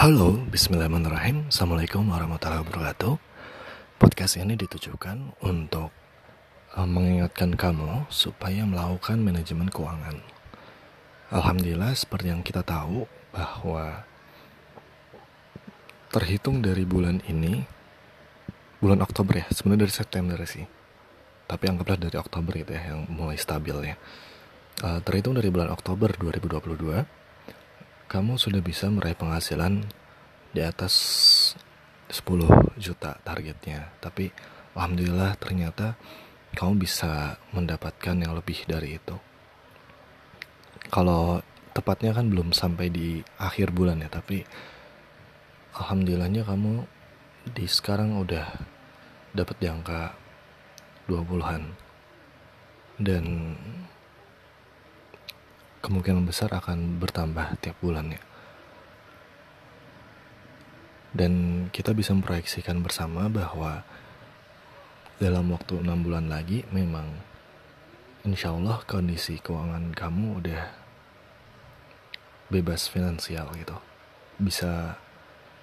Halo, bismillahirrahmanirrahim. Assalamualaikum warahmatullahi wabarakatuh. Podcast ini ditujukan untuk uh, mengingatkan kamu supaya melakukan manajemen keuangan. Alhamdulillah seperti yang kita tahu bahwa terhitung dari bulan ini bulan Oktober ya sebenarnya dari September sih. Tapi anggaplah dari Oktober gitu ya yang mulai stabil ya. Uh, terhitung dari bulan Oktober 2022 kamu sudah bisa meraih penghasilan di atas 10 juta targetnya. Tapi alhamdulillah ternyata kamu bisa mendapatkan yang lebih dari itu. Kalau tepatnya kan belum sampai di akhir bulan ya, tapi alhamdulillahnya kamu di sekarang udah dapat di angka 20-an. Dan kemungkinan besar akan bertambah tiap bulannya. Dan kita bisa memproyeksikan bersama bahwa dalam waktu enam bulan lagi memang insya Allah kondisi keuangan kamu udah bebas finansial gitu. Bisa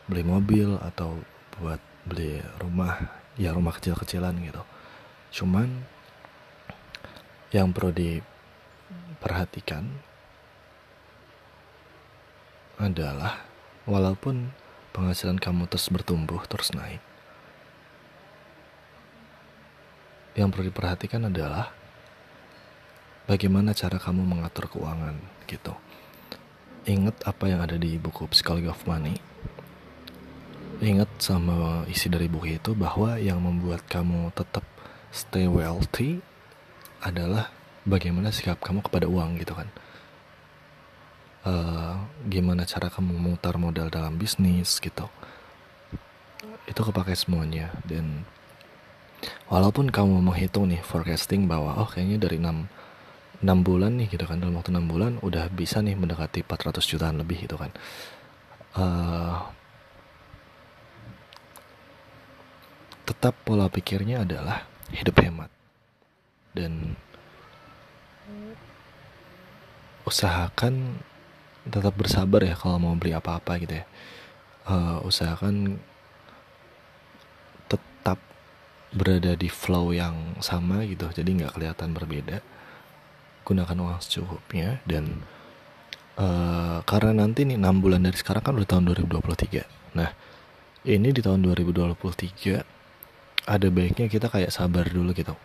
beli mobil atau buat beli rumah, ya rumah kecil-kecilan gitu. Cuman yang perlu diperhatikan adalah walaupun penghasilan kamu terus bertumbuh, terus naik. Yang perlu diperhatikan adalah bagaimana cara kamu mengatur keuangan gitu. Ingat apa yang ada di buku Psychology of Money. Ingat sama isi dari buku itu bahwa yang membuat kamu tetap stay wealthy adalah bagaimana sikap kamu kepada uang gitu kan uh, gimana cara kamu memutar modal dalam bisnis gitu. Itu kepakai semuanya. Dan walaupun kamu menghitung nih forecasting bahwa oh kayaknya dari 6 6 bulan nih gitu kan dalam waktu 6 bulan udah bisa nih mendekati 400 jutaan lebih gitu kan. Uh, tetap pola pikirnya adalah hidup hemat. Dan usahakan tetap bersabar ya kalau mau beli apa-apa gitu ya. Uh, usahakan tetap berada di flow yang sama gitu. Jadi nggak kelihatan berbeda. Gunakan uang secukupnya dan uh, karena nanti nih 6 bulan dari sekarang kan udah tahun 2023 nah ini di tahun 2023 ada baiknya kita kayak sabar dulu gitu.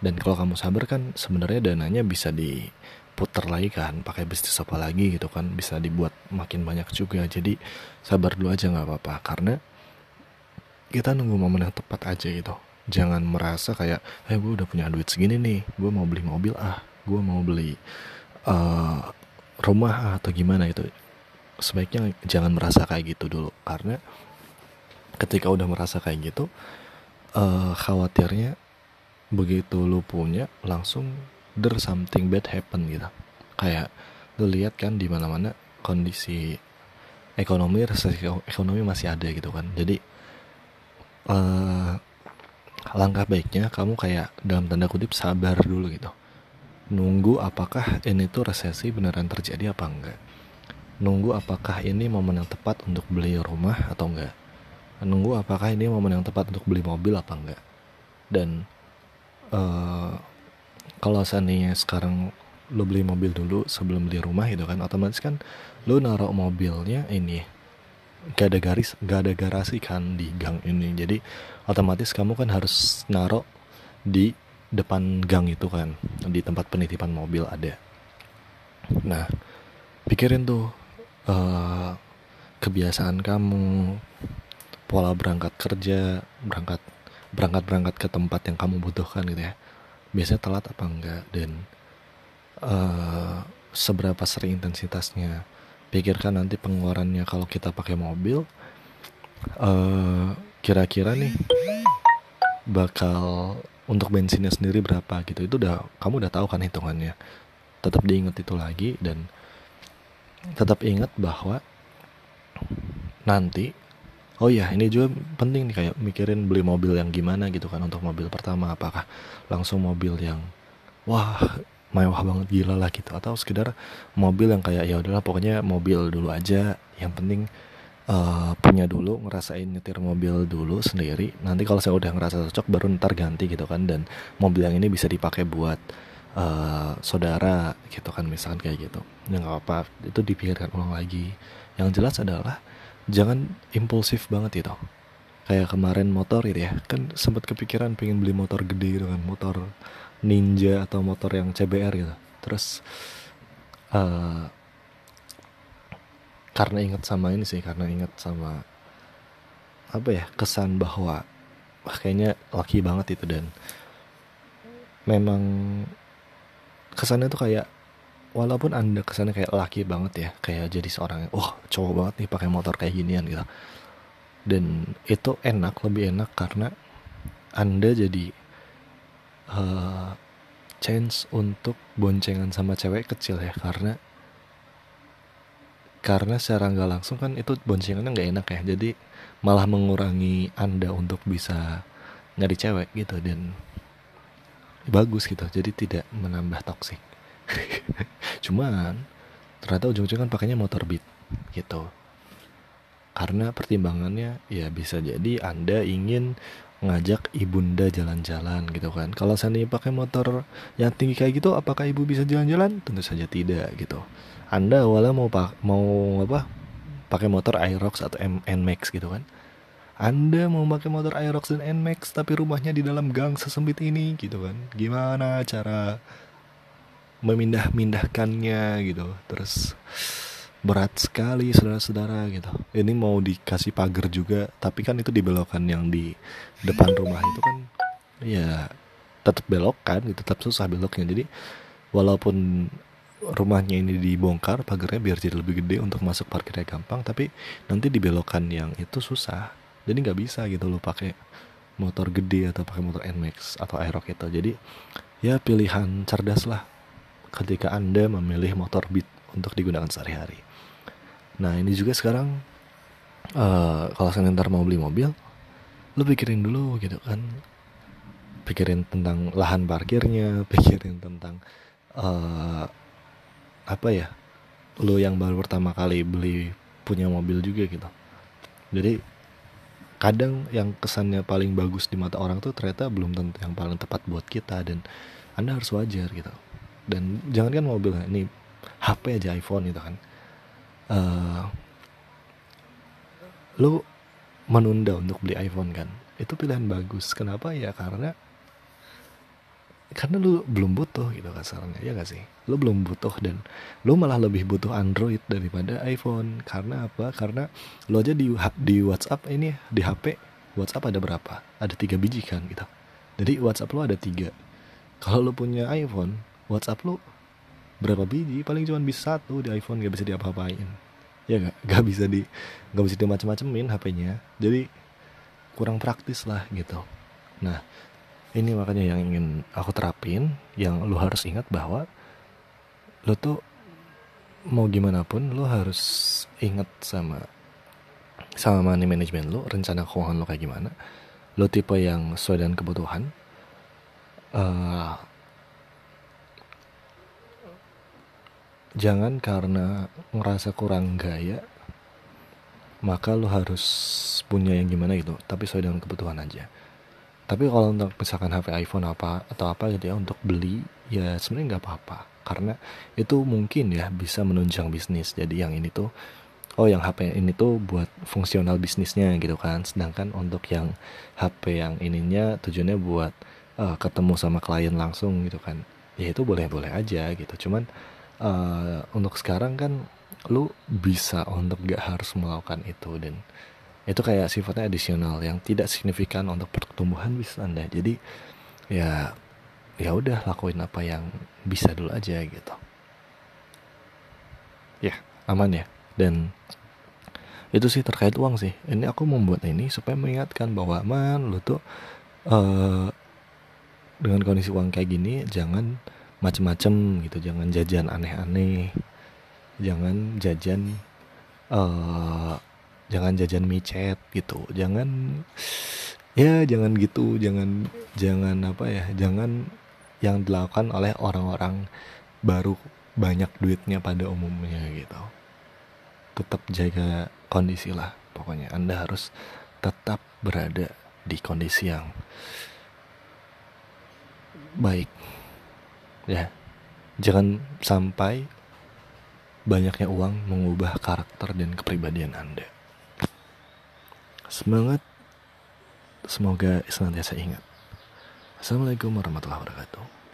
Dan kalau kamu sabar kan sebenarnya dananya bisa di putar lagi kan pakai bisnis apa lagi gitu kan bisa dibuat makin banyak juga. Jadi sabar dulu aja nggak apa-apa. Karena kita nunggu momen yang tepat aja gitu. Jangan merasa kayak eh gue udah punya duit segini nih gue mau beli mobil ah gue mau beli uh, rumah ah, atau gimana itu sebaiknya jangan merasa kayak gitu dulu. Karena ketika udah merasa kayak gitu uh, khawatirnya begitu lu punya langsung there something bad happen gitu. Kayak lu lihat kan di mana mana kondisi ekonomi resesi ekonomi masih ada gitu kan. Jadi uh, langkah baiknya kamu kayak dalam tanda kutip sabar dulu gitu. Nunggu apakah ini tuh resesi beneran terjadi apa enggak. Nunggu apakah ini momen yang tepat untuk beli rumah atau enggak. Nunggu apakah ini momen yang tepat untuk beli mobil apa enggak. Dan uh, kalau seandainya sekarang lo beli mobil dulu sebelum beli rumah gitu kan otomatis kan lo naruh mobilnya ini gak ada garis gak ada garasi kan di gang ini. Jadi otomatis kamu kan harus naruh di depan gang itu kan di tempat penitipan mobil ada. Nah pikirin tuh uh, kebiasaan kamu pola berangkat kerja berangkat berangkat berangkat ke tempat yang kamu butuhkan gitu ya biasanya telat apa enggak? Dan uh, seberapa sering intensitasnya? Pikirkan nanti pengeluarannya kalau kita pakai mobil uh, kira-kira nih bakal untuk bensinnya sendiri berapa gitu. Itu udah kamu udah tahu kan hitungannya. Tetap diingat itu lagi dan tetap ingat bahwa nanti oh ya ini juga penting nih kayak mikirin beli mobil yang gimana gitu kan untuk mobil pertama. Apakah langsung mobil yang wah mewah banget gila lah gitu. Atau sekedar mobil yang kayak ya udahlah pokoknya mobil dulu aja. Yang penting uh, punya dulu ngerasain nyetir mobil dulu sendiri. Nanti kalau saya udah ngerasa cocok baru ntar ganti gitu kan. Dan mobil yang ini bisa dipakai buat uh, saudara gitu kan misalkan kayak gitu. Ya nggak apa itu dipikirkan ulang lagi. Yang jelas adalah jangan impulsif banget itu kayak kemarin motor itu ya. Kan sempat kepikiran pengen beli motor gede gitu kan. Motor ninja atau motor yang CBR gitu. Terus uh, karena ingat sama ini sih karena ingat sama apa ya kesan bahwa wah kayaknya laki banget itu. Dan memang kesannya tuh kayak walaupun anda kesannya kayak laki banget ya kayak jadi seorang yang wah cowok banget nih pakai motor kayak ginian gitu. Dan itu enak lebih enak karena anda jadi uh, chance untuk boncengan sama cewek kecil ya karena karena secara nggak langsung kan itu boncengannya nggak enak ya. Jadi malah mengurangi anda untuk bisa nyari cewek gitu dan bagus gitu. Jadi tidak menambah toksik cuman ternyata ujung-ujungnya kan pakainya motor beat gitu karena pertimbangannya ya bisa jadi Anda ingin ngajak ibunda jalan-jalan gitu kan. Kalau saya pakai motor yang tinggi kayak gitu, apakah ibu bisa jalan-jalan? Tentu saja tidak gitu. Anda awalnya mau pak mau apa? Pakai motor Aerox atau M Nmax gitu kan. Anda mau pakai motor Aerox dan Nmax tapi rumahnya di dalam gang sesempit ini gitu kan. Gimana cara memindah-mindahkannya gitu. Terus berat sekali saudara-saudara gitu. Ini mau dikasih pagar juga tapi kan itu dibelokkan yang di depan rumah itu kan ya tetap belokan gitu tetap susah beloknya. Jadi walaupun rumahnya ini dibongkar pagarnya biar jadi lebih gede untuk masuk parkirnya gampang tapi nanti dibelokkan yang itu susah. Jadi nggak bisa gitu lo pakai motor gede atau pakai motor Nmax atau Aerox itu. Jadi ya pilihan cerdas lah ketika anda memilih motor Beat untuk digunakan sehari-hari Nah ini juga sekarang uh, kalau saya ntar mau beli mobil, lu pikirin dulu gitu kan, pikirin tentang lahan parkirnya, pikirin tentang uh, apa ya, lu yang baru pertama kali beli punya mobil juga gitu. Jadi kadang yang kesannya paling bagus di mata orang tuh ternyata belum tentu yang paling tepat buat kita dan anda harus wajar gitu. Dan jangan kan mobil ini HP aja iPhone gitu kan. Uh, lu menunda untuk beli iPhone kan? Itu pilihan bagus. Kenapa? Ya karena karena lu belum butuh gitu kasarnya ya gak sih? Lu belum butuh dan lu malah lebih butuh Android daripada iPhone. Karena apa? Karena lu aja di di WhatsApp ini di HP WhatsApp ada berapa? Ada tiga biji kan gitu. Jadi WhatsApp lu ada tiga. Kalau lu punya iPhone WhatsApp lu berapa biji? Paling cuma bisa satu di iPhone gak bisa diapa-apain. Ya gak, gak bisa di gak bisa dimacem-macemin HP-nya jadi kurang praktis lah gitu. Nah ini makanya yang ingin aku terapin yang lu harus ingat bahwa lu tuh mau gimana pun lu harus ingat sama sama money management lu rencana keuangan lu kayak gimana. Lu tipe yang sesuai dengan kebutuhan uh, jangan karena ngerasa kurang gaya maka lo harus punya yang gimana gitu. Tapi sesuai dengan kebutuhan aja. Tapi kalau untuk misalkan HP iPhone apa atau apa gitu ya untuk beli ya sebenarnya nggak apa-apa. Karena itu mungkin ya bisa menunjang bisnis. Jadi yang ini tuh oh yang HP ini tuh buat fungsional bisnisnya gitu kan. Sedangkan untuk yang HP yang ininya tujuannya buat uh, ketemu sama klien langsung gitu kan. Ya itu boleh-boleh aja gitu. Cuman uh, untuk sekarang kan lu bisa untuk gak harus melakukan itu dan itu kayak sifatnya adisional yang tidak signifikan untuk pertumbuhan bisnis anda. Jadi ya ya udah lakuin apa yang bisa dulu aja gitu. Ya. Aman ya? Dan itu sih terkait uang sih. Ini aku membuat ini supaya mengingatkan bahwa man lu tuh uh, dengan kondisi uang kayak gini jangan macem-macem gitu. Jangan jajan aneh-aneh. Jangan jajan uh, jangan jajan micet gitu. Jangan ya jangan gitu. Jangan jangan apa ya jangan yang dilakukan oleh orang-orang baru banyak duitnya pada umumnya gitu. Tetap jaga kondisi lah pokoknya. Anda harus tetap berada di kondisi yang baik ya. Jangan sampai banyaknya uang mengubah karakter dan kepribadian anda. Semangat. Semoga senantiasa ingat. Assalamualaikum warahmatullahi wabarakatuh